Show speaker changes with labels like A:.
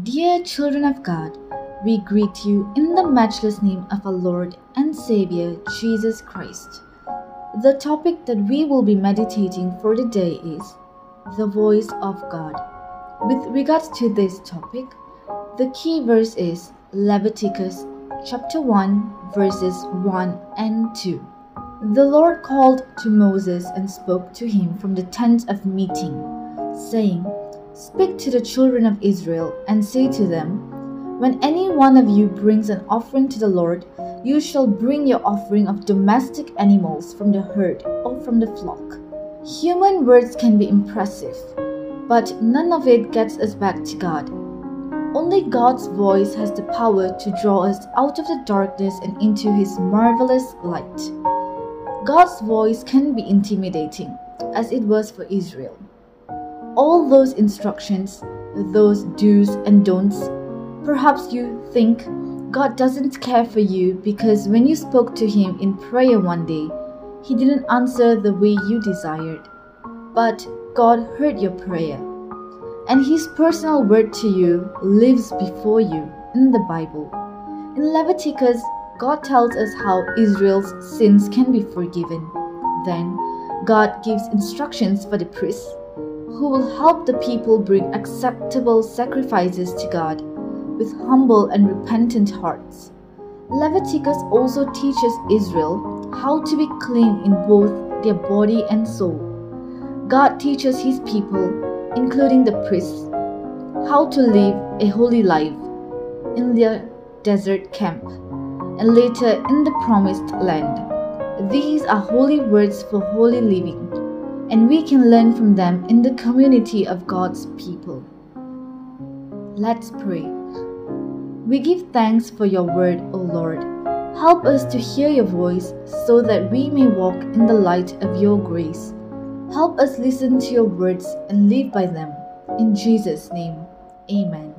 A: Dear children of God, we greet you in the matchless name of our Lord and Savior Jesus Christ. The topic that we will be meditating for the day is the voice of God. With regards to this topic, the key verse is Leviticus chapter 1 verses 1 and 2. The Lord called to Moses and spoke to him from the tent of meeting, saying, Speak to the children of Israel and say to them, When any one of you brings an offering to the Lord, you shall bring your offering of domestic animals from the herd or from the flock. Human words can be impressive, but none of it gets us back to God. Only God's voice has the power to draw us out of the darkness and into His marvelous light. God's voice can be intimidating, as it was for Israel all those instructions, those do's and don'ts, perhaps you think God doesn't care for you because when you spoke to Him in prayer one day, He didn't answer the way you desired. But God heard your prayer. And His personal word to you lives before you in the Bible. In Leviticus, God tells us how Israel's sins can be forgiven. Then, God gives instructions for the priests who will help the people bring acceptable sacrifices to God with humble and repentant hearts. Leviticus also teaches Israel how to be clean in both their body and soul. God teaches his people, including the priests, how to live a holy life in their desert camp and later in the promised land. These are holy words for holy living and we can learn from them in the community of God's people. Let's pray. We give thanks for your word, O Lord. Help us to hear your voice so that we may walk in the light of your grace. Help us listen to your words and live by them. In Jesus' name, amen.